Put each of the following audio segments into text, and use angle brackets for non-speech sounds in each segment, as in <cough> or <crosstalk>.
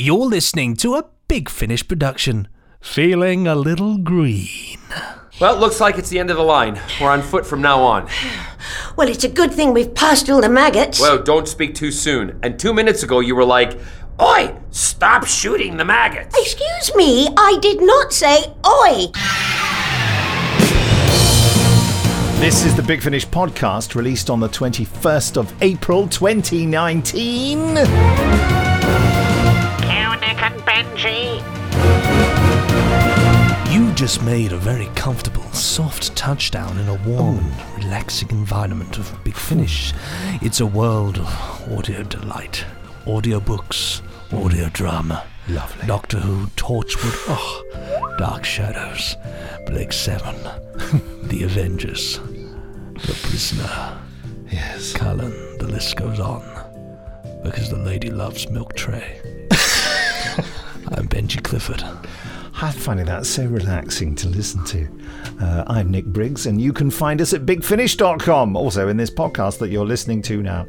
You're listening to a Big Finish production. Feeling a little green. Well, it looks like it's the end of the line. We're on foot from now on. Well, it's a good thing we've passed all the maggots. Well, don't speak too soon. And two minutes ago, you were like, Oi, stop shooting the maggots. Excuse me, I did not say oi. This is the Big Finish podcast released on the 21st of April 2019. Just made a very comfortable, soft touchdown in a warm, and relaxing environment of Big Finish. It's a world of audio delight, audiobooks, audio drama. Lovely. Doctor Who, Torchwood, oh, Dark Shadows, Blake Seven, <laughs> The Avengers, The Prisoner, Yes. Callan, the list goes on. Because the lady loves milk tray. <laughs> I'm Benji Clifford. I'm finding that so relaxing to listen to. Uh, I'm Nick Briggs, and you can find us at bigfinish.com, also in this podcast that you're listening to now,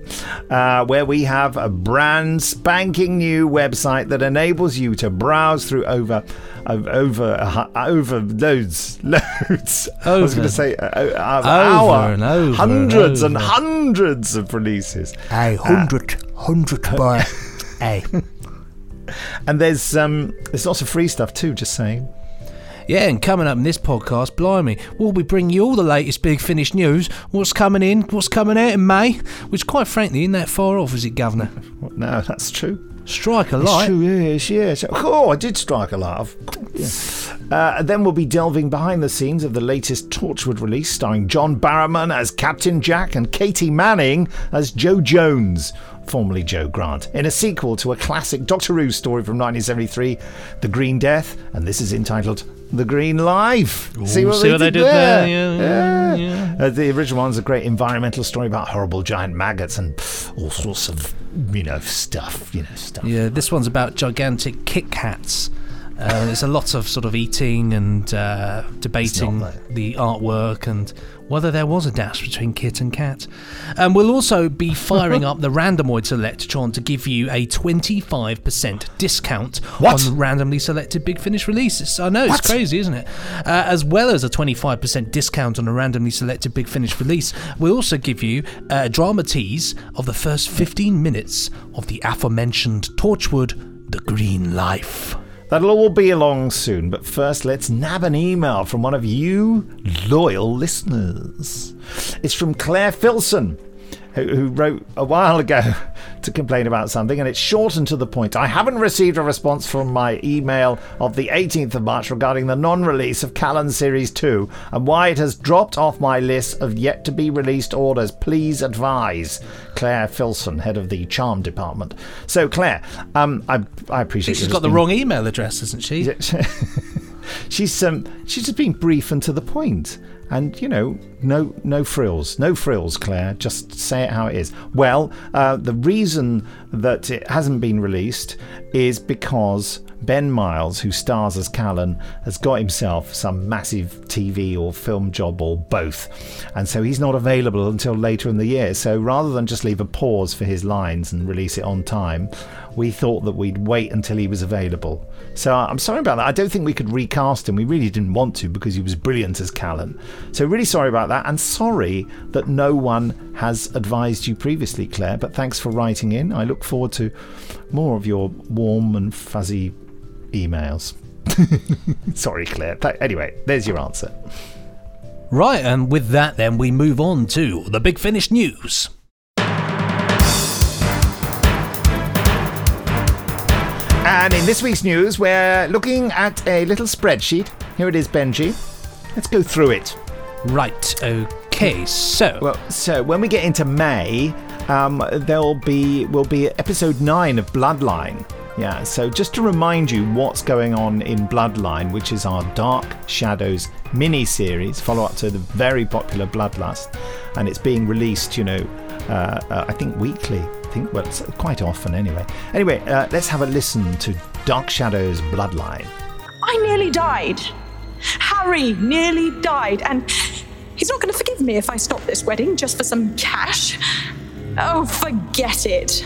uh, where we have a brand spanking new website that enables you to browse through over. Over, a over loads, <laughs> loads. I was going to say uh, uh, uh, Over hour, and over hundreds and over. hundreds of releases. Hey, hundred, hundred boy. hey. <laughs> And there's um, there's lots of free stuff too. Just saying. Yeah, and coming up in this podcast, blimey, we'll be bringing you all the latest Big Finish news. What's coming in, what's coming out in May, which, quite frankly, isn't that far off, is it, Governor? <laughs> No, that's true. Strike a It's light. true, yes, yes. Oh, I did strike a light. Yeah. Uh, then we'll be delving behind the scenes of the latest Torchwood release, starring John Barrowman as Captain Jack and Katy Manning as Jo Jones, formerly Jo Grant, in a sequel to a classic Doctor Who story from 1973, The Green Death, and this is entitled The Green Life. see what, see they, what they did did there? there, yeah, yeah. Uh, the original one's a great environmental story about horrible giant maggots and all sorts of, you know, stuff. You know, stuff. Yeah, this one's about gigantic Kit Kats. Uh, there's a lot of sort of eating and uh, debating It's not, though. the artwork and whether there was a dash between kit and cat. And we'll also be <laughs> firing up the Randomoid Selectotron to give you a 25% discount What? on randomly selected Big Finish releases. I know, it's What? crazy, isn't it? Uh, as well as a 25% discount on a randomly selected Big Finish release, we'll also give you a drama tease of the first 15 minutes of the aforementioned Torchwood The Green Life. That'll all be along soon, but first let's nab an email from one of you loyal listeners. It's from Claire Filson, who, wrote a while ago <laughs> to complain about something, and it's short and to the point. I haven't received a response from my email of the 18th of March regarding the non release of Callan Series 2 and why it has dropped off my list of yet to be released orders. Please advise. Claire Filson, head of the Charm Department. So, Claire, um, I, I appreciate She's got the wrong email address, hasn't she? <laughs> she's um she's just been brief and to the point and you know no no frills no frills claire. Just say it how it is. Well uh, the reason that it hasn't been released is because ben miles who stars as callan has got himself some massive tv or film job or both. And so he's not available until later in the year. So rather than just leave a pause for his lines and release it on time we thought that we'd wait until he was available. So uh, I'm sorry about that. I don't think we could recast him. We really didn't want to because he was brilliant as Callan. So really sorry about that, and sorry that no one has advised you previously, Claire. But thanks for writing in. I look forward to more of your warm and fuzzy emails. <laughs> sorry, Claire. Anyway, there's your answer. Right, and with that, then we move on to the Big Finish news. And in this week's news, we're looking at a little spreadsheet. Here it is, Benji. Let's go through it. Right, okay, so. Well, so when we get into May, um, there'll be will be episode nine of Bloodline. Yeah, so just to remind you what's going on in Bloodline, which is our Dark Shadows mini series, follow up to the very popular Bloodlust, and it's being released, you know, uh, uh, I think weekly. I think, well, it's quite often anyway. Anyway, uh, let's have a listen to Dark Shadows Bloodline. I nearly died. Harry nearly died, and he's not going to forgive me if I stop this wedding just for some cash. Oh, forget it.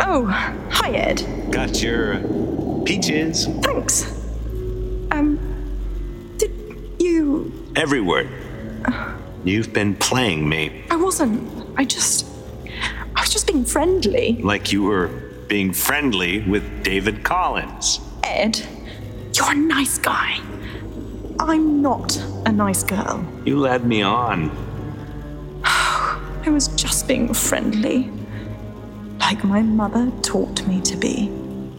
Oh, hi, Ed. Got your peaches Thanks. Um, did you. everywhere. You've been playing me I wasn't. I just. I was just being friendly. like you were being friendly with David Collins. Ed, you're a nice guy. I'm not a nice girl. You led me on. <sighs> I was just being friendly. Like my mother taught me to be.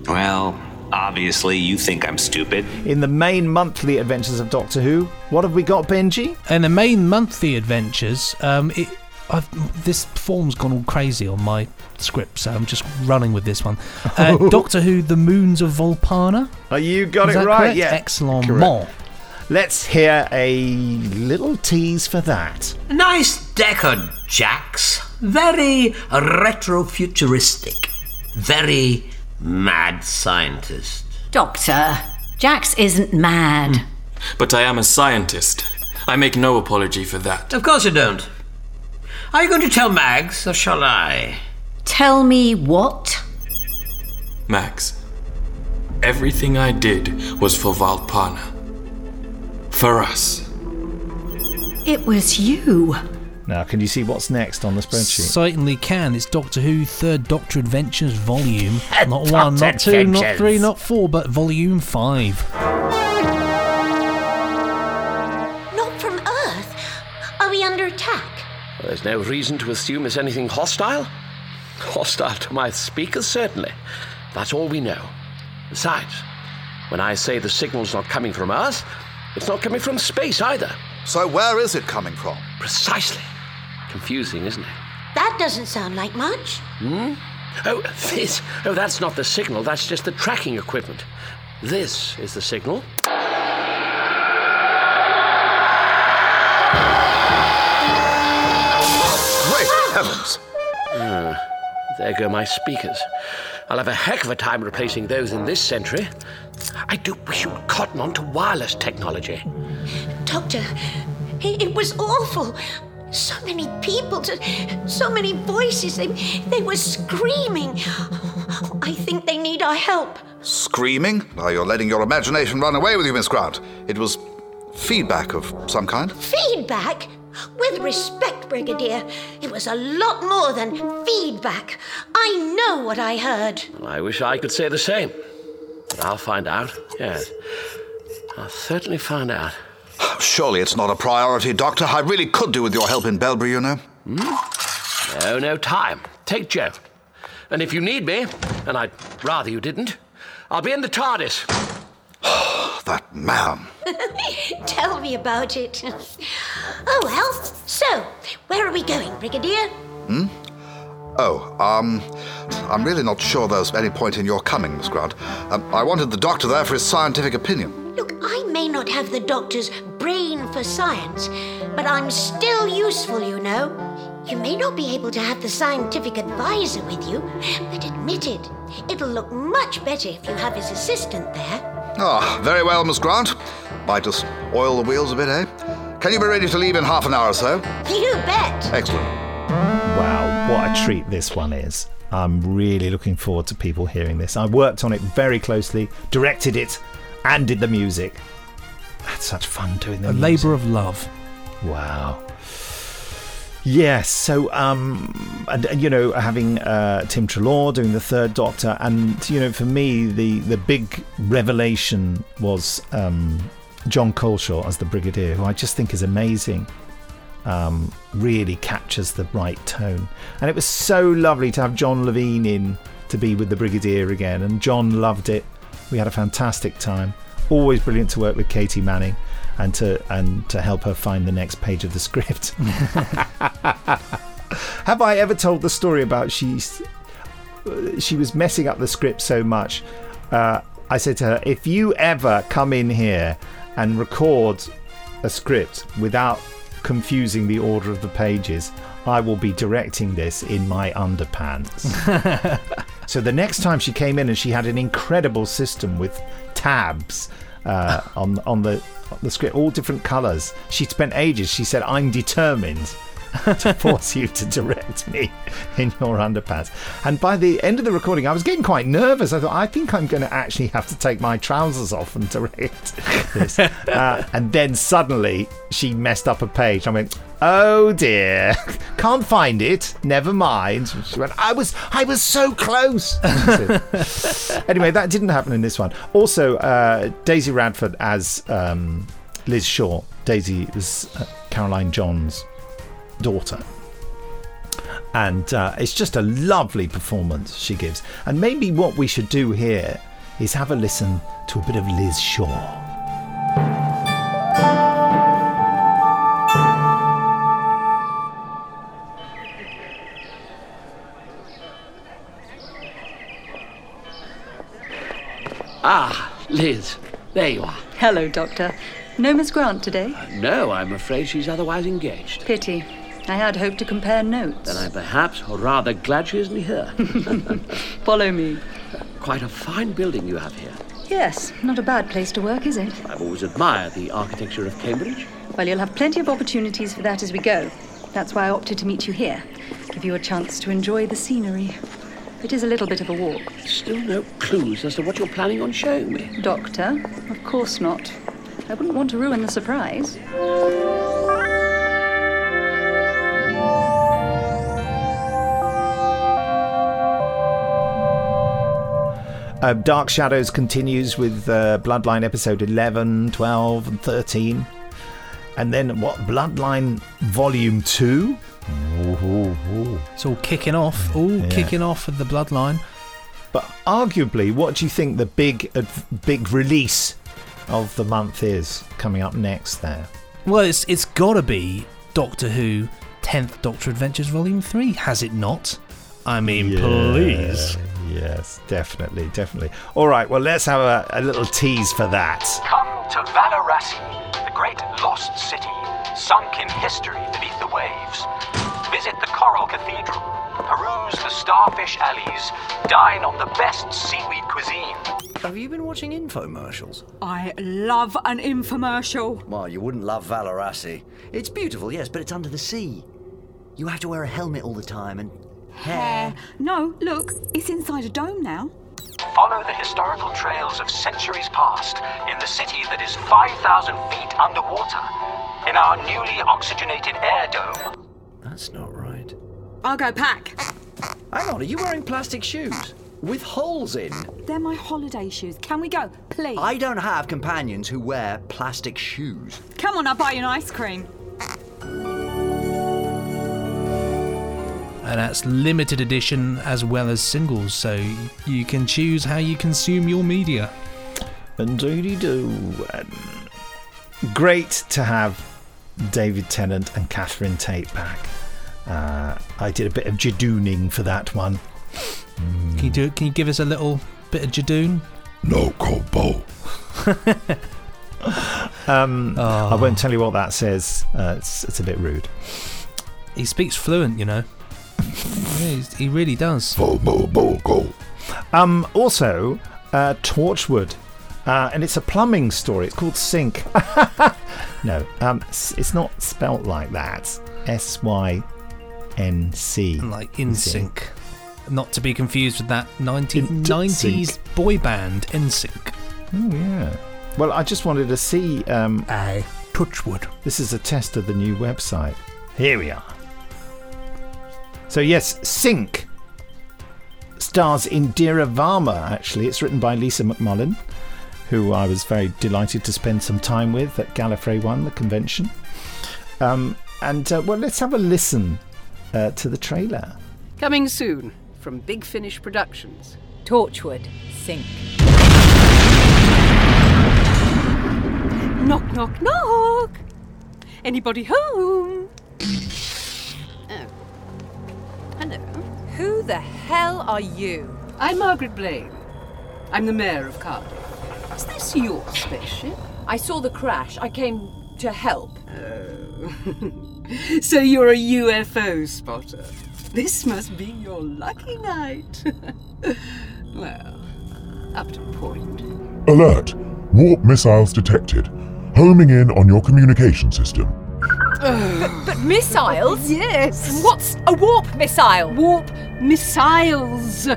Well, obviously you think I'm stupid. In the main monthly adventures of Doctor Who, what have we got, Benji? In the main monthly adventures, um, it, I've, this form's gone all crazy on my script, so I'm just running with this one. <laughs> Uh, Doctor Who: The Moons of Vulpana. Oh, you got Is it right. correct? Yeah. Excellent. Correct. Let's hear a little tease for that. Nice deco, Jax. Very retro-futuristic. Very mad scientist. Doctor, Jax isn't mad. But I am a scientist. I make no apology for that. Of course you don't. Are you going to tell Mags, or shall I? Tell me what? Max, everything I did was for Vulpana. For us. It was you. Now, can you see what's next on the spreadsheet? Certainly can. It's Doctor Who Third Doctor Adventures Volume. Not <laughs> one, not two, not three, not four, but Volume 5. There's no reason to assume it's anything hostile. Hostile to my speakers, certainly. That's all we know. Besides, when I say the signal's not coming from Earth, it's not coming from space either. So where is it coming from? Precisely. Confusing, isn't it? That doesn't sound like much. Hmm? Oh, this. Oh, that's not the signal. That's just the tracking equipment. This is the signal. Heavens! Ah, there go my speakers. I'll have a heck of a time replacing those in this century. I do wish you'd cotton on to wireless technology. Doctor, it, it was awful. So many people, so- so many voices. They, they were screaming. I think they need our help. Screaming? Oh, you're letting your imagination run away with you, Miss Grant. It was feedback of some kind. Feedback? With respect, Brigadier, it was a lot more than feedback. I know what I heard. I wish I could say the same. But I'll find out. Yes. I'll certainly find out. Surely it's not a priority, Doctor. I really could do with your help in Belbury, you know. Hmm? No, no time. Take Jo. And if you need me, and I'd rather you didn't, I'll be in the TARDIS. That man. <laughs> Tell me about it. oh, well. So, where are we going, Brigadier? Hmm? Oh, um, I'm really not sure there's any point in your coming, Miss Grant. Um, I wanted the doctor there for his scientific opinion. Look, I may not have the doctor's brain for science, but I'm still useful, you know. You may not be able to have the scientific advisor with you, but admit it, it'll look much better if you have his assistant there. Ah, very well, Miss Grant. Might just oil the wheels a bit, eh? Can you be ready to leave in half an hour or so? You bet. Excellent. Wow, what a treat this one is. I'm really looking forward to people hearing this. I worked on it very closely, directed it, and did the music. That's such fun doing the A music. labour of love. Wow. Yes, so um, and, and, you know, having uh, Tim Treloar doing the Third Doctor, and you know, for me, the the big revelation was um, Jon Culshaw as the Brigadier, who I just think is amazing. Um, really captures the right tone, and it was so lovely to have John Levene in to be with the Brigadier again, and John loved it. We had a fantastic time. Always brilliant to work with Katy Manning and to and to help her find the next page of the script. <laughs> Have I ever told the story about she's she was messing up the script so much? Uh, I said to her, if you ever come in here and record a script without confusing the order of the pages, I will be directing this in my underpants. <laughs> so the next time she came in and she had an incredible system with tabs uh, on on the on the script, all different colours. She spent ages. She said, "I'm determined <laughs> to force you to direct me in your underpants. And by the end of the recording, I was getting quite nervous. I thought, I think I'm going to actually have to take my trousers off and direct this. Uh, and then suddenly she messed up a page. I went, oh dear, can't find it. Never mind. She went, I was, I was so close. <laughs> anyway, that didn't happen in this one. Also, uh, Daisy Radford as um, Liz Shaw. Daisy was uh, Caroline John's daughter. And uh, it's just a lovely performance she gives. And maybe what we should do here is have a listen to a bit of Liz Shaw. Ah, Liz, there you are. Hello, Doctor. No Miss Grant today? No, I'm afraid she's otherwise engaged. Pity. I had hoped to compare notes. Then I'm perhaps rather glad she isn't here. <laughs> <laughs> Follow me. Quite a fine building you have here. Yes, not a bad place to work, is it? I've always admired the architecture of Cambridge. Well, you'll have plenty of opportunities for that as we go. That's why I opted to meet you here. Give you a chance to enjoy the scenery. It is a little bit of a walk. Still no clues as to what you're planning on showing me. Doctor? Of course not. I wouldn't want to ruin the surprise. Uh, Dark Shadows continues with uh, Bloodline episode 11, 12, and 13. And then what? Bloodline Volume 2? It's all kicking off. All Yeah. kicking off with the bloodline. But arguably, what do you think the big big release of the month is coming up next there? Well, it's it's got to be Doctor Who, Tenth Doctor Adventures Volume Three, has it not? I mean, please. Yes, definitely, definitely. All right, well, let's have a, a little tease for that. Come to Valarasi, the great lost city, sunk in history beneath the waves. Visit the Coral Cathedral, peruse the starfish alleys, dine on the best seaweed cuisine. Have you been watching infomercials? I love an infomercial. Well, you wouldn't love Valarasi. It's beautiful, yes, but it's under the sea. You have to wear a helmet all the time and Hair. No, look, it's inside a dome now. Follow the historical trails of centuries past in the city that is 5,000 feet underwater, in our newly oxygenated air dome. That's not right. I'll go pack. Hang on, are you wearing plastic shoes? With holes in? They're my holiday shoes. Can we go, please? I don't have companions who wear plastic shoes. Come on, I'll buy you an ice cream. And that's limited edition as well as singles, so you can choose how you consume your media. Indeedy do. Great to have David Tennant and Catherine Tate back. Uh, I did a bit of Judooning for that one. Can you do? Can you give us a little bit of Judoon? No combo. <laughs> um, I won't tell you what that says. Uh, it's, it's a bit rude. He speaks fluent, you know. Yeah, he really does. Um, also, uh, Torchwood. Uh, and it's a plumbing story. It's called Sink. <laughs> no, um, it's not spelt like that. S Y N C. Like in sync. Not to be confused with that In 1990s sync. boy band NSYNC. Oh yeah. Well, I just wanted to see. Um, Aye. Touchwood. This is a test of the new website. Here we are. So yes, Sync stars Indira Varma. Actually, it's written by Lisa McMullin, who I was very delighted to spend some time with at Gallifrey One, the convention. Um, and uh, well, let's have a listen uh, to the trailer. Coming soon from Big Finish Productions. Torchwood, Sync. Knock, knock, knock. Anybody home? Oh. Hello. Who the hell are you? I'm Margaret Blaine. I'm the mayor of Cardiff. Is this your spaceship? I saw the crash. I came to help. Oh. <laughs> so you're a UFO spotter. This must be your lucky night. <laughs> well, up to point. Alert! Warp missiles detected. Homing in on your communication system. But, <sighs> but Missiles? Yes. What's a warp missile? Warp missiles.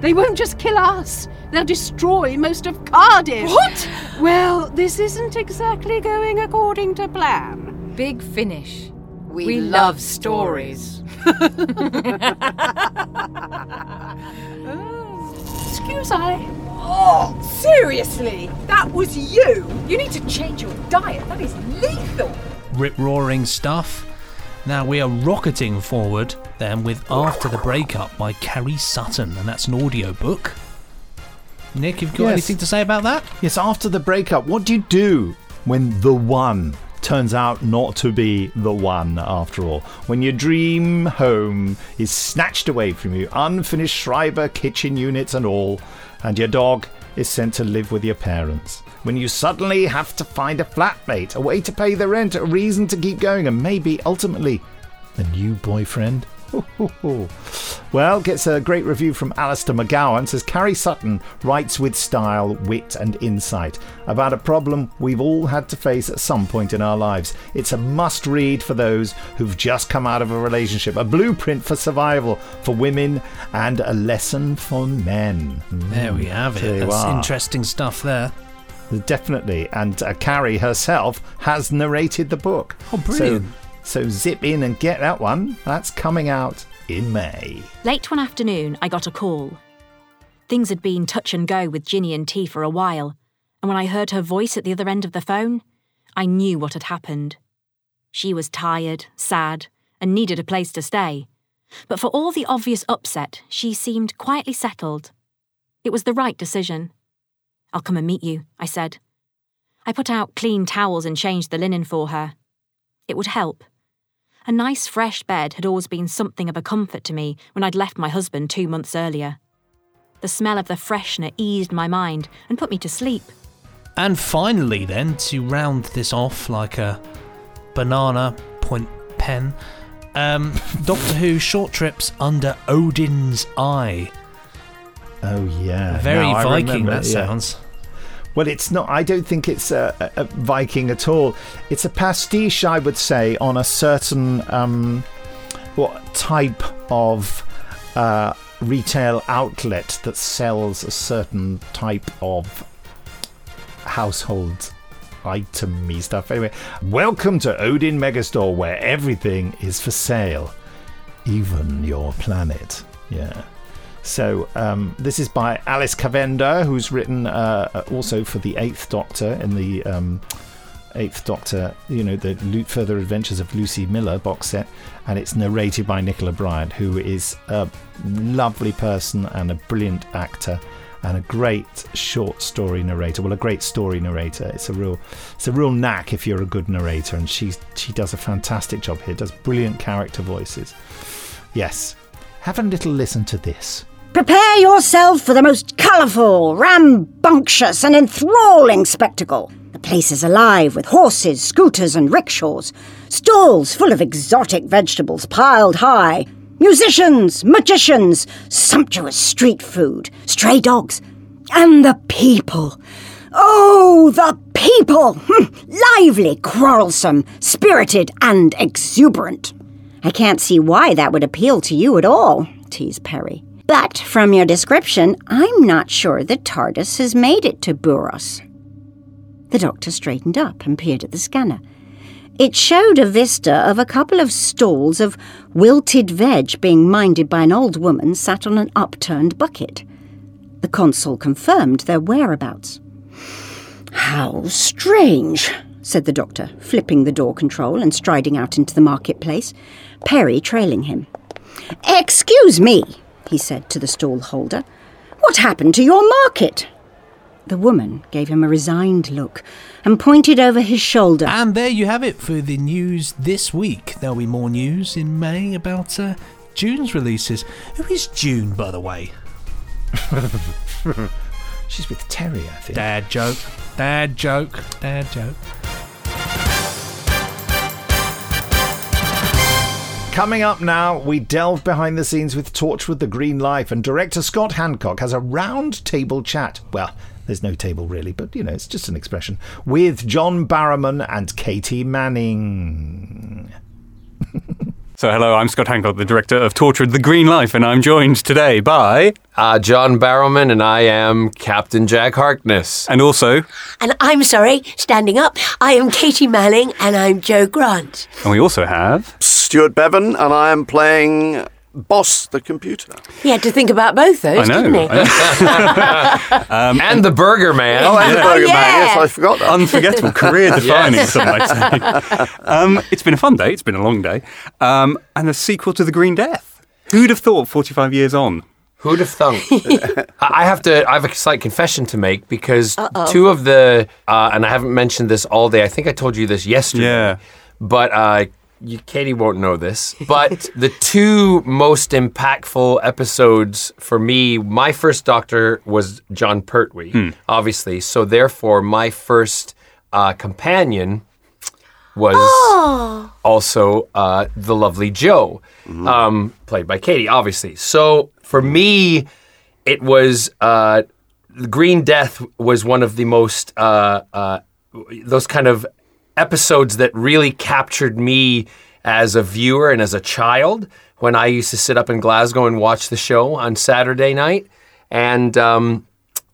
They won't just kill us. They'll destroy most of Cardiff. What? Well, this isn't exactly going according to plan. Big finish. We, love stories. <laughs> Excuse I. Oh, seriously? That was you? You need to change your diet. That is lethal. Rip roaring stuff. Now we are rocketing forward then with After the Breakup by Carrie Sutton, and that's an audio book. Nick, you've got Yes. anything to say about that? Yes, after the breakup, what do you do when the one turns out not to be the one after all? When your dream home is snatched away from you, unfinished Schreiber kitchen units and all, and your dog is sent to live with your parents. When you suddenly have to find a flatmate, a way to pay the rent, a reason to keep going, and maybe ultimately a new boyfriend. <laughs> Well, gets a great review from Alistair McGowan. Says Carrie Sutton writes with style, wit, and insight about a problem we've all had to face at some point in our lives. It's a must read for those who've just come out of a relationship, a blueprint for survival for women, and a lesson for men. There we have it. There That's interesting stuff there. Definitely. And uh, Carrie herself has narrated the book. Oh, brilliant. So, so zip in and get that one. That's coming out in May. Late one afternoon, I got a call. Things had been touch and go with Ginny and T for a while, and when I heard her voice at the other end of the phone, I knew what had happened. She was tired, sad, and needed a place to stay. But for all the obvious upset, she seemed quietly settled. It was the right decision. I'll come and meet you, I said. I put out clean towels and changed the linen for her. It would help. A nice fresh bed had always been something of a comfort to me when I'd left my husband two months earlier. The smell of the freshener eased my mind and put me to sleep. And finally, then, to round this off like a banana point pen, um, <laughs> Doctor Who short trips under Odin's eye. Oh yeah, Very Now Viking remember, that yeah. sounds. Well, it's not. I don't think it's a, a, Viking at all. It's a pastiche, I would say, on a certain um, what type of uh, retail outlet that sells a certain type of household item stuff. Anyway, welcome to Odin Megastore, where everything is for sale, even your planet. Yeah. So um, this is by Alice Cavender, who's written uh, also for the Eighth Doctor in the um, Eighth Doctor, you know, the Further Adventures of Lucy Miller box set, and it's narrated by Nicola Bryant, who is a lovely person and a brilliant actor and a great short story narrator. Well, a great story narrator. It's a real, it's a real knack if you're a good narrator, and she she does a fantastic job here. Does brilliant character voices. Yes, have a little listen to this. Prepare yourself for the most colourful, rambunctious, and enthralling spectacle. The place is alive with horses, scooters, and rickshaws, stalls full of exotic vegetables piled high, musicians, magicians, sumptuous street food, stray dogs, and the people. Oh, the people! Hmm, Lively, quarrelsome, spirited, and exuberant. I can't see why that would appeal to you at all, teased Peri. But from your description, I'm not sure the TARDIS has made it to Buros. The doctor straightened up and peered at the scanner. It showed a vista of a couple of stalls of wilted veg being minded by an old woman sat on an upturned bucket. The console confirmed their whereabouts. How strange, said the doctor, flipping the door control and striding out into the marketplace, Peri trailing him. Excuse me, he said to the stall holder. What happened to your market? The woman gave him a resigned look and pointed over his shoulder. And there you have it for the news this week. There'll be more news in May about uh, June's releases. Who is June, by the way? <laughs> She's with Terry, I think. Dad joke. Dad joke. Dad joke. Coming up now, we delve behind the scenes with Torchwood The Green Life, and director Scott Hancock has a round table chat. Well, there's no table really, but you know, it's just an expression. With John Barrowman and Katy Manning. So, hello, I'm Scott Hancock, the director of Torchwood the Green Life, and I'm joined today by. Uh, John Barrowman, and I am Captain Jack Harkness. And also. And I'm sorry, standing up. I am Katie Manning, and I'm Jo Grant. And we also have. Stewart Bevan, and I am playing Boss the computer. He had to think about both those, I know, didn't he? <laughs> um, and the Burger Man. Oh, and the Burger yeah. Man. Yes, I forgot that. Unforgettable, career <laughs> defining, Yes. some might say. Um, it's been a fun day, it's been a long day. Um, and a sequel to The Green Death. Who'd have thought 45 years on? Who'd have thunk? <laughs> I have to. I have a slight confession to make because Uh-oh. two of the, uh, and I haven't mentioned this all day. I think I told you this yesterday. Yeah. But uh, you, Katy won't know this. But <laughs> the two most impactful episodes for me, my first Doctor was Jon Pertwee, Hmm. obviously. So therefore, my first uh, companion was Oh. also uh, the lovely Jo, um, played by Katy, obviously. So for me, it was uh, Green Death was one of the most uh, uh, those kind of episodes that really captured me as a viewer and as a child when I used to sit up in Glasgow and watch the show on Saturday night, and. Um,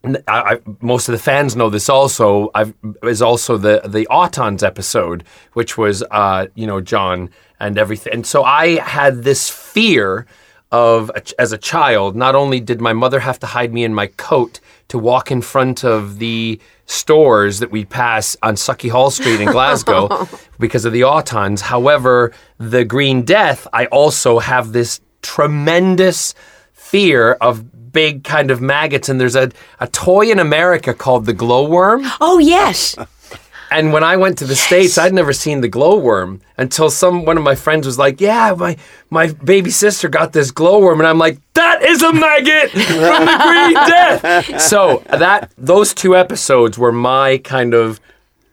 I, I, most of the fans know this also. I've, is also the the Autons episode, which was uh, you know John and everything. And so I had this fear of a as a child. Not only did my mother have to hide me in my coat to walk in front of the stores that we pass on Sauchiehall Street in <laughs> Glasgow because of the Autons. However, the Green Death, I also have this tremendous fear of big kind of maggots and there's a, a toy in America called the glowworm. Oh, yes. <laughs> And when I went to the States, I'd never seen the glowworm until some one of my friends was like, Yeah, my my baby sister got this glowworm. And I'm like, That is a maggot from the Green <laughs> Death. So that those two episodes were my kind of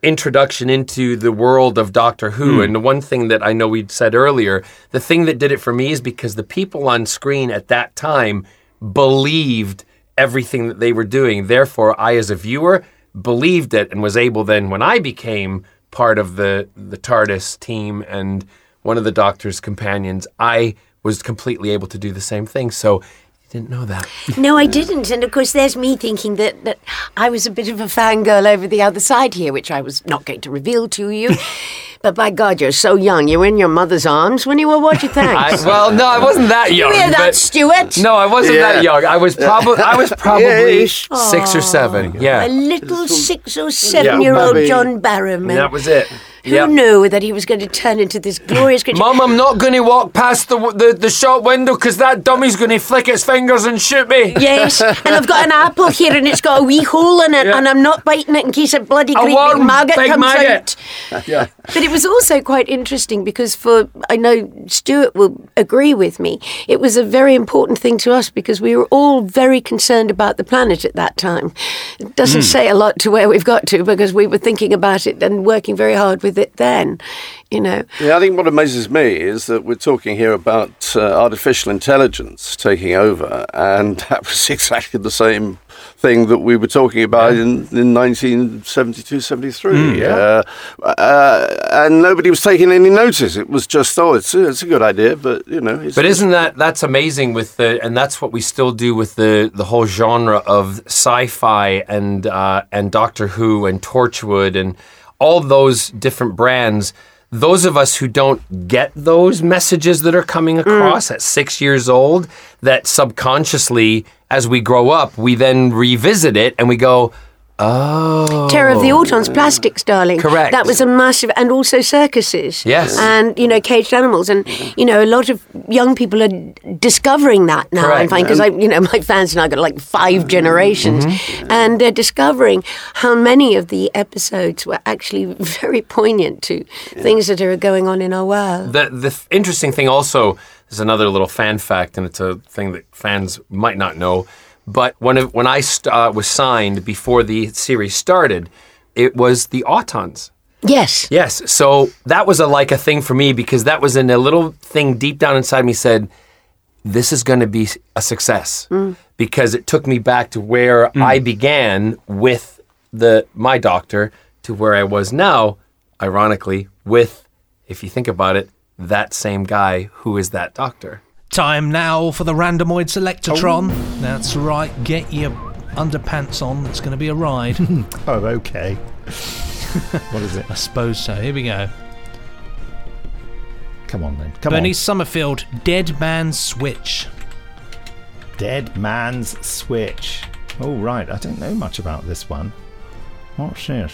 introduction into the world of Doctor Who. Hmm. And the one thing that I know we'd said earlier, the thing that did it for me is because the people on screen at that time believed everything that they were doing. Therefore, I, as a viewer, believed it and was able then, when I became part of the, the TARDIS team and one of the Doctor's companions, I was completely able to do the same thing. So, didn't know that. No, I didn't. And of course, there's me thinking that, that I was a bit of a fangirl over the other side here, which I was not going to reveal to you. <laughs> but by God, you're so young. You were in your mother's arms when you were watching Thanks. I, well, no, I wasn't that young. You hear that, but- Stewart? No, I wasn't Yeah. that young. I was probably I was <laughs> probably Yes. six or seven. Yeah, A little six or seven year old. John Barrowman. that was it. Who Yeah. knew that he was going to turn into this glorious creature? Mum, I'm not going to walk past the the, the shop window because that dummy's going to flick its fingers and shoot me. Yes, and I've got an <laughs> apple here and it's got a wee hole in it, Yeah. and I'm not biting it in case a bloody A great big maggot big comes maggot. out. <laughs> Yeah. But it was also quite interesting because for I know Stewart will agree with me. It was a very important thing to us because we were all very concerned about the planet at that time. It doesn't hmm. say a lot to where we've got to because we were thinking about it and working very hard with it then. You know. Yeah, I think what amazes me is that we're talking here about uh, artificial intelligence taking over, and <laughs> that was exactly the same thing that we were talking about in, in 1972 73. Mm, yeah. uh, uh, and nobody was taking any notice. It was just, oh, it's a, it's a good idea, but, you know. It's, But isn't that that's amazing with the and that's what we still do with the the whole genre of sci-fi and uh, and Doctor Who and Torchwood and all those different brands. Those of us who don't get those messages that are coming mm. across at six years old, that subconsciously, as we grow up, we then revisit it and we go, "Oh, Terror of the Autons, plastics, darling. Correct. That was a massive, and also circuses. Yes. And, you know, caged animals. And, you know, a lot of young people are discovering that now, I'm Correct. because, I, you know, <laughs> my fans and I got like five generations. Mm-hmm. And they're discovering how many of the episodes were actually <laughs> very poignant to things that are going on in our world. The the f- interesting thing also is another little fan fact, and it's a thing that fans might not know. But when it, when I st- uh, was signed before the series started, it was the Autons. Yes. Yes, so that was a like a thing for me because that was in a little thing deep down inside me said, "This is going to be a success," Mm. because it took me back to where I began with the my doctor to where I was now, ironically with, if you think about it, that same guy who is that doctor. Time now for the randomoid selectatron. Oh. That's right. Get your underpants on. It's going to be a ride. <laughs> <laughs> oh, okay. <laughs> what is it? I suppose so. Here we go. Come on then. Come Bernice Summerfield, Dead Man's Switch. Dead Man's Switch. Oh, right. I don't know much about this one. What's this?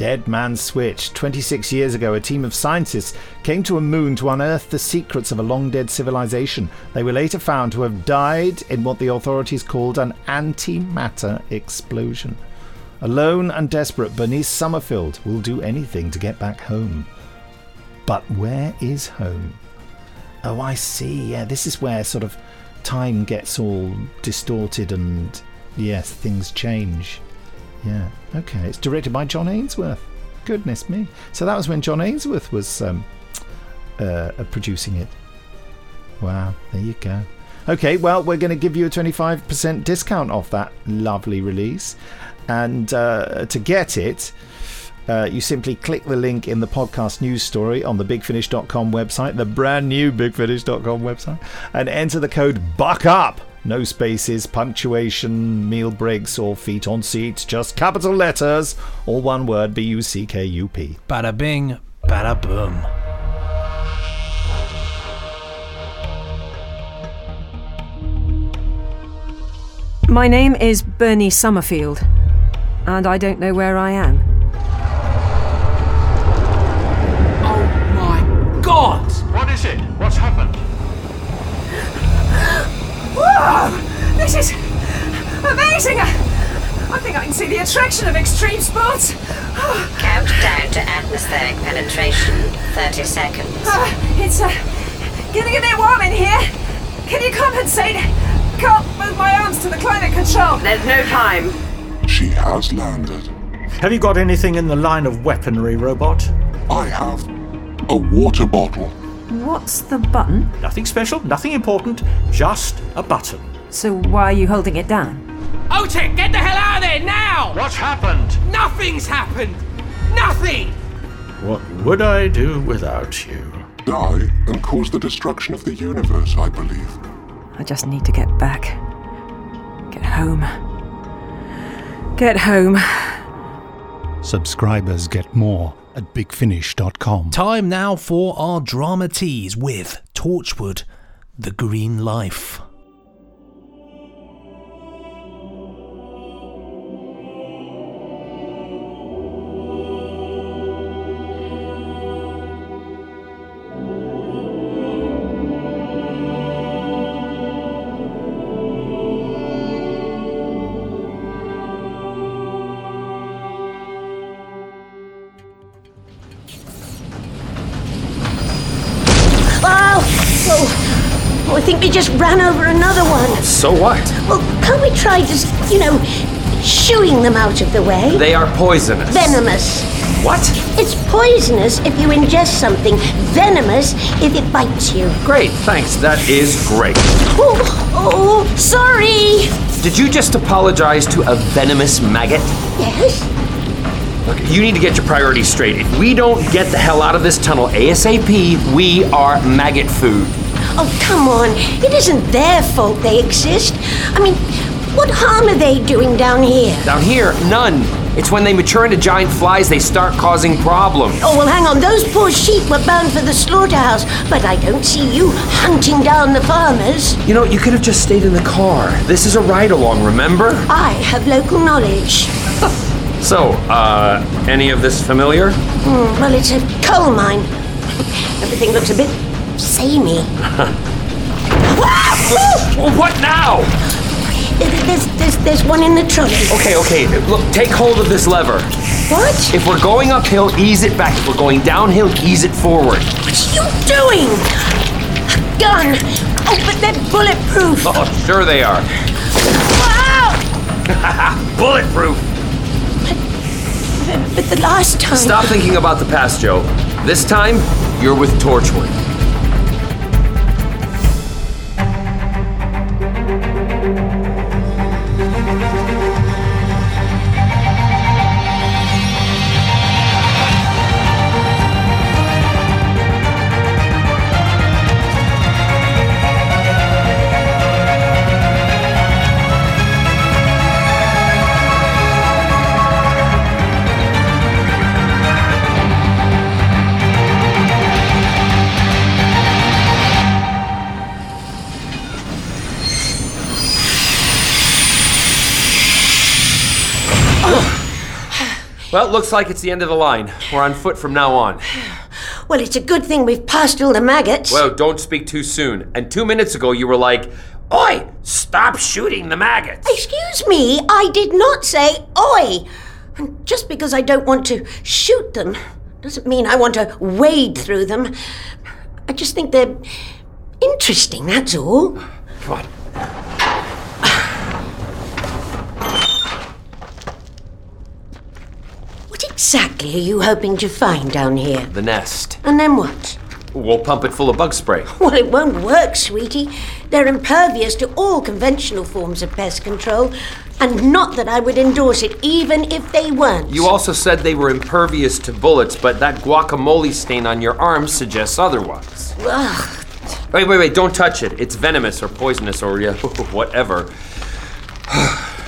Dead Man's Switch. 26 years ago, a team of scientists came to a moon to unearth the secrets of a long dead civilization. They were later found to have died in what the authorities called an antimatter explosion. Alone and desperate, Bernice Summerfield will do anything to get back home. But where is home? Oh, I see. Yeah, this is where sort of time gets all distorted and, yes, things change. Yeah, okay. It's directed by John Ainsworth. Goodness me. So that was when John Ainsworth was um, uh, producing it. Wow, there you go. Okay, well, we're going to give you a 25% discount off that lovely release. And uh, to get it, uh, you simply click the link in the podcast news story on the bigfinish.com website, the brand new bigfinish.com website, and enter the code BUCKUP. No spaces, punctuation, meal breaks, or feet on seats, just capital letters, all one word B U C K U P. Bada bing, bada boom. My name is Bernie Summerfield, and I don't know where I am. Oh my god! What is it? What's happened? Whoa! This is amazing! I, I think I can see the attraction of extreme sports. Countdown to atmospheric penetration. 30 seconds. Uh, it's uh, getting a bit warm in here. Can you compensate? Can't move my arms to the climate control. There's no time. She has landed. Have you got anything in the line of weaponry, robot? I have a water bottle. What's the button? Nothing special, nothing important, just a button. So why are you holding it down? Otek, get the hell out of there now! What's happened? Nothing's happened! Nothing! What would I do without you? Die and cause the destruction of the universe, I believe. I just need to get back. Get home. Get home. Subscribers get more at bigfinish.com. Time now for our drama tease with Torchwood, The Green Life. Just ran over another one. So what? Well, can't we try just, you know, shooing them out of the way? They are poisonous. Venomous. What? It's poisonous if you ingest something, venomous if it bites you. Great, thanks. That is great. Oh, oh, sorry. Did you just apologize to a venomous maggot? Yes? Look, you need to get your priorities straight. If we don't get the hell out of this tunnel ASAP, we are maggot food. Oh, come on. It isn't their fault they exist. I mean, what harm are they doing down here? Down here, none. It's when they mature into giant flies they start causing problems. Oh, well, hang on. Those poor sheep were bound for the slaughterhouse, but I don't see you hunting down the farmers. You know, you could have just stayed in the car. This is a ride along, remember? I have local knowledge. <laughs> So, uh, any of this familiar? Hmm, well, it's a coal mine. Everything looks a bit samey. <laughs> what now? There's, there's, there's one in the trolley. Okay, okay, look, take hold of this lever. What? If we're going uphill, ease it back. If we're going downhill, ease it forward. What are you doing? A gun. Oh, but they're bulletproof. Oh, sure they are. Wow! <laughs> Bulletproof! But the last time. Stop thinking about the past, Jo. This time, you're with Torchwood. Well, it looks like it's the end of the line. We're on foot from now on. Well, it's a good thing we've passed all the maggots. Well, don't speak too soon. And two minutes ago, you were like, Oi, stop shooting the maggots. Excuse me, I did not say oi. And just because I don't want to shoot them doesn't mean I want to wade through them. I just think they're interesting, that's all. Come on. Exactly are you hoping to find down here? The nest. And then what? We'll pump it full of bug spray. Well, it won't work, sweetie. They're impervious to all conventional forms of pest control, and not that I would endorse it, even if they weren't. You also said they were impervious to bullets, but that guacamole stain on your arm suggests otherwise. Ugh. Wait, wait, wait, don't touch it. It's venomous or poisonous or yeah, <laughs> whatever. <sighs> <sighs> <sighs>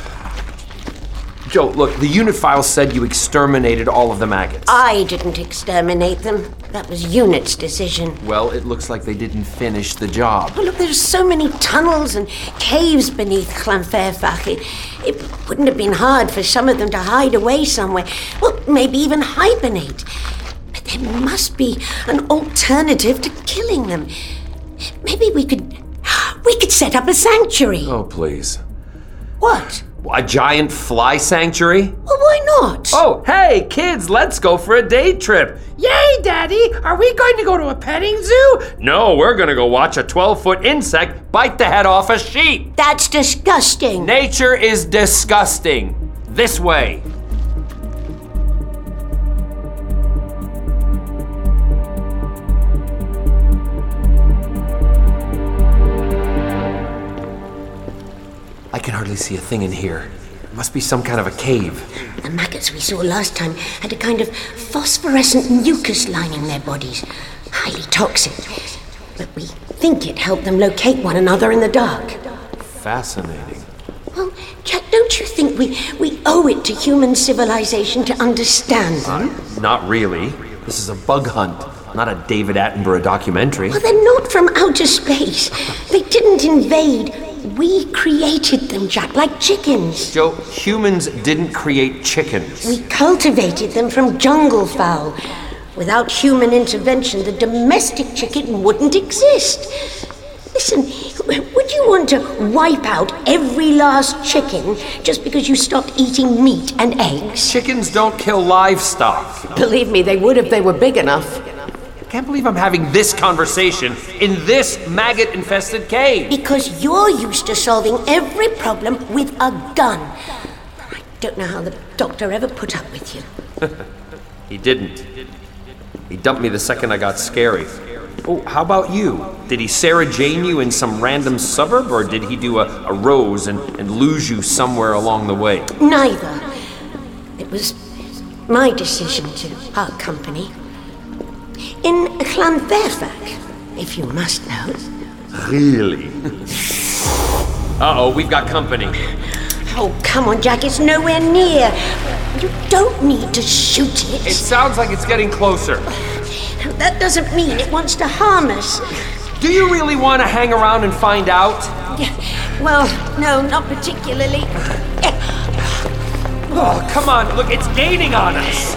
Jo, look, the unit file said you exterminated all of the maggots. I didn't exterminate them. That was Unit's decision. Well, it looks like they didn't finish the job. Oh, look, there's so many tunnels and caves beneath Llanfairfach. It, it wouldn't have been hard for some of them to hide away somewhere. Well, maybe even hibernate. But there must be an alternative to killing them. Maybe we could. <gasps> We could set up a sanctuary. Oh, please. What? A giant fly sanctuary? Well, why not? Oh, hey, kids, let's go for a day trip. Yay, Daddy! Are we going to go to a petting zoo? No, we're going to go watch a 12 foot insect bite the head off a sheep. That's disgusting. Nature is disgusting. This way. I can hardly see a thing in here. It must be some kind of a cave. The maggots we saw last time had a kind of phosphorescent mucus lining their bodies. Highly toxic. But we think it helped them locate one another in the dark. Fascinating. Well, Jack, don't you think we, we owe it to human civilization to understand them? Not really. This is a bug hunt, not a David Attenborough documentary. Well, they're not from outer space. They didn't invade. We created them, Jack, like chickens. Jo, humans didn't create chickens. We cultivated them from jungle fowl. Without human intervention, the domestic chicken wouldn't exist. Listen, would you want to wipe out every last chicken just because you stopped eating meat and eggs? Chickens don't kill livestock. Believe me, they would if they were big enough. Can't believe I'm having this conversation in this maggot infested cave. Because you're used to solving every problem with a gun. I don't know how the doctor ever put up with you. <laughs> he didn't. He dumped me the second I got scary. Oh, how about you? Did he Sarah Jane you in some random suburb, or did he do a, a rose and, and lose you somewhere along the way? Neither. It was my decision to part company. In Llanfairfach, if you must know. Really? uh oh, we've got company. Oh, come on, Jack, it's nowhere near. You don't need to shoot it. It sounds like it's getting closer. That doesn't mean it wants to harm us. Do you really want to hang around and find out? Yeah, well, no, not particularly. Oh, come on, look, it's gaining on us.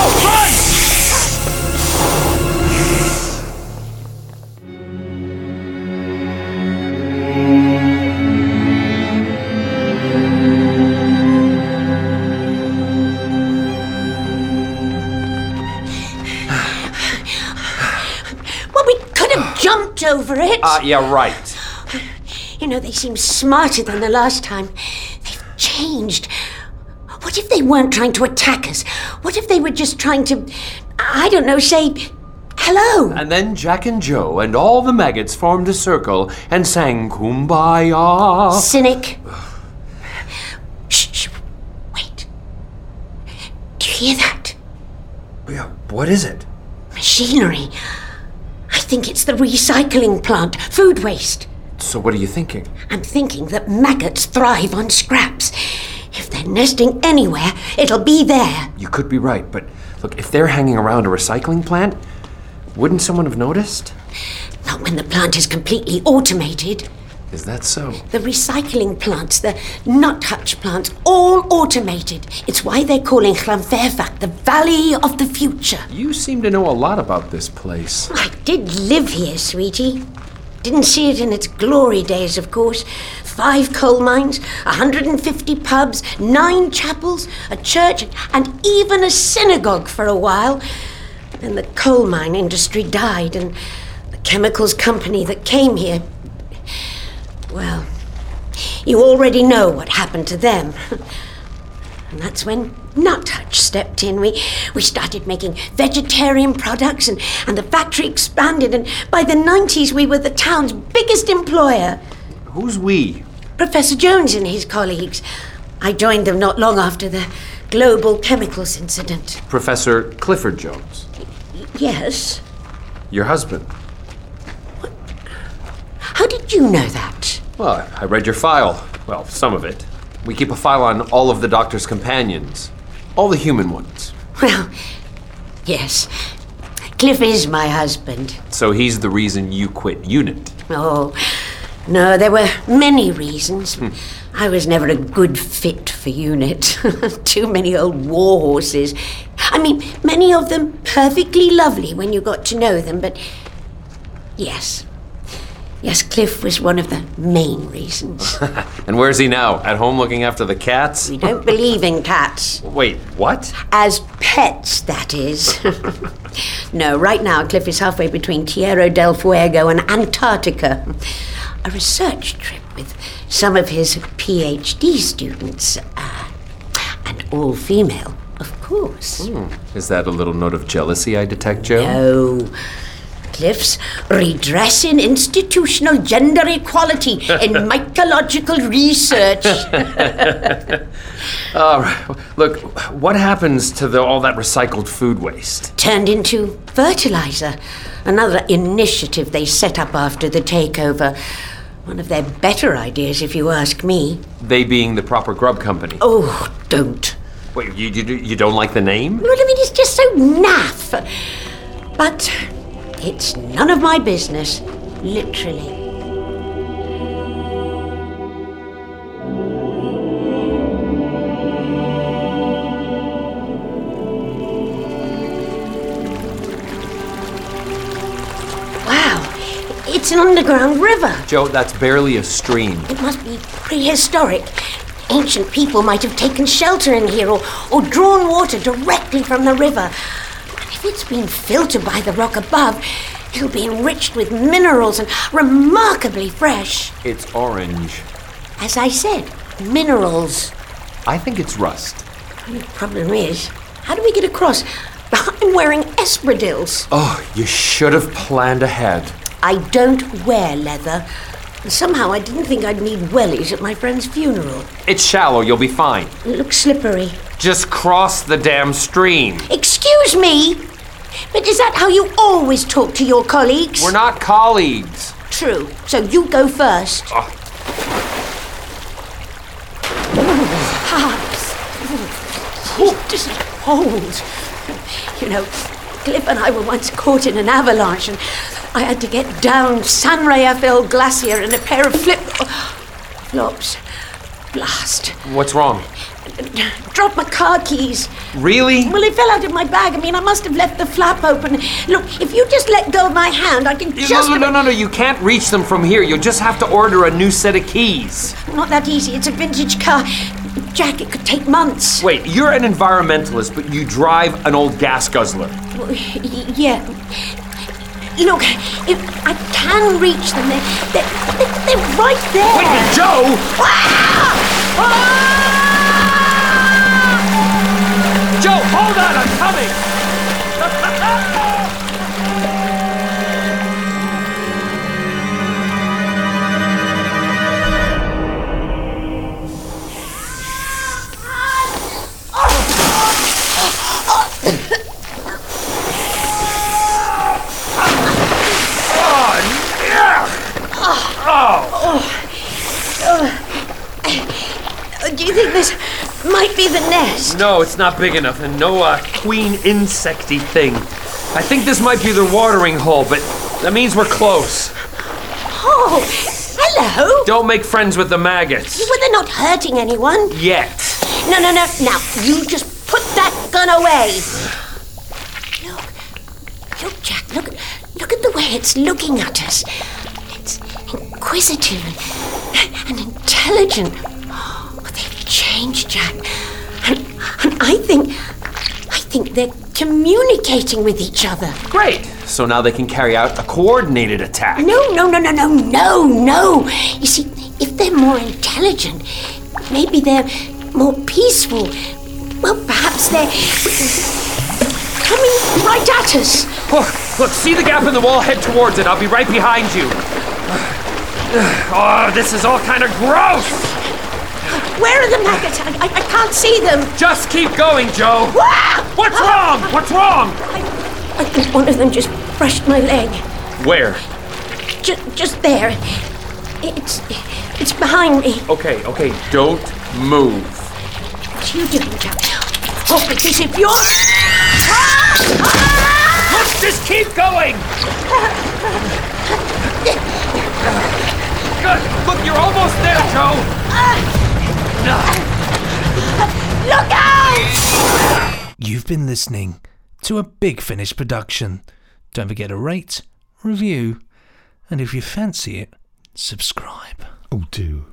<sighs> over it. Uh, yeah, right. You know, they seem smarter than the last time. They've changed. What if they weren't trying to attack us? What if they were just trying to, I don't know, say hello? And then Jack and Jo and all the maggots formed a circle and sang Kumbaya. Cynic. Shh, shh, wait. Do you hear that? Yeah, what is it? Machinery. I think it's the recycling plant, food waste. So, what are you thinking? I'm thinking that maggots thrive on scraps. If they're nesting anywhere, it'll be there. You could be right, but look, if they're hanging around a recycling plant, wouldn't someone have noticed? Not when the plant is completely automated. Is that so? The recycling plants, the nut hutch plants, all automated. It's why they're calling Llanfairfach the Valley of the Future. You seem to know a lot about this place. I did live here, sweetie. Didn't see it in its glory days, of course. Five coal mines, 150 pubs, nine chapels, a church, and even a synagogue for a while. Then the coal mine industry died, and the chemicals company that came here. Well, you already know what happened to them. <laughs> And that's when Nut stepped in. We, we started making vegetarian products, and, and the factory expanded. And by the 90s, we were the town's biggest employer. Who's we? Professor Jones and his colleagues. I joined them not long after the global chemicals incident. Professor Clifford Jones. Yes? Your husband. What? How did you know that? Well, I read your file. Well, some of it. We keep a file on all of the doctor's companions, all the human ones. Well, yes. Cliff is my husband. So he's the reason you quit UNIT. Oh, no, there were many reasons. I was never a good fit for UNIT. <laughs> Too many old war horses. I mean, many of them perfectly lovely when you got to know them, but yes. Yes, Cliff was one of the main reasons. <laughs> and where's he now? At home looking after the cats? We don't believe in cats. Wait, what? As pets, that is. <laughs> no, right now, Cliff is halfway between Tierra del Fuego and Antarctica. A research trip with some of his PhD students. Uh, and all female, of course. Hmm. Is that a little note of jealousy I detect, Jo? No. Cliff's redressing institutional gender equality in <laughs> mycological research. <laughs> All right. Look, what happens to the, all that recycled food waste? Turned into fertilizer. Another initiative they set up after the takeover. One of their better ideas, if you ask me. They being the proper grub company. Oh, don't. Wait, you, you, you don't like the name? Well, I mean, it's just so naff. But it's none of my business, literally. It's an underground river. Jo, that's barely a stream. It must be prehistoric. Ancient people might have taken shelter in here or, or drawn water directly from the river. And if it's been filtered by the rock above, it'll be enriched with minerals and remarkably fresh. It's orange. As I said, minerals. I think it's rust. The problem is, how do we get across? <laughs> I'm wearing espadrilles. Oh, you should have planned ahead. I don't wear leather. Somehow I didn't think I'd need wellies at my friend's funeral. It's shallow, you'll be fine. It looks slippery. Just cross the damn stream. Excuse me, but is that how you always talk to your colleagues? We're not colleagues. True. So you go first. Oh. Just hold. You know, Cliff and I were once caught in an avalanche, and I had to get down San Rafael Glacier in a pair of flip flops. Blast. What's wrong? Dropped my car keys. Really? Well, it fell out of my bag. I mean, I must have left the flap open. Look, if you just let go of my hand, I can just. No, no, no, no, no. You can't reach them from here. You'll just have to order a new set of keys. Not that easy. It's a vintage car. Jack, it could take months. Wait, you're an environmentalist, but you drive an old gas guzzler. Yeah. Look, if I can reach them, they're, they're, they're right there. Wait, Jo! Ah! Ah! Jo, hold on, I'm coming! Oh. Do you think this might be the nest? No, it's not big enough, and no uh, queen insecty thing. I think this might be their watering hole, but that means we're close. Oh, Hello? Don't make friends with the maggots. Well, they're not hurting anyone. Yet. No, no, no. Now, you just put that gun away. Look. Look, Jack. Look, look at the way it's looking at us. Inquisitive and, and intelligent. Oh, they've changed, Jack. And, and I think, I think they're communicating with each other. Great. So now they can carry out a coordinated attack. No, no, no, no, no, no, no. You see, if they're more intelligent, maybe they're more peaceful. Well, perhaps they're coming right at us. Oh, look, see the gap in the wall? Head towards it. I'll be right behind you. Oh, this is all kind of gross. Where are the maggots? I, I, I can't see them. Just keep going, Jo. What's ah! wrong? What's wrong? I I think one of them just brushed my leg. Where? Just, just there. It's, it's behind me. Okay, okay, don't move. What are you doing, Jack? Oh, because if you're... Look, just keep going. Ah! Good. Look, you're almost there, Jo. Look out! You've been listening to a Big Finish production. Don't forget to rate, review, and if you fancy it, subscribe. Oh, do.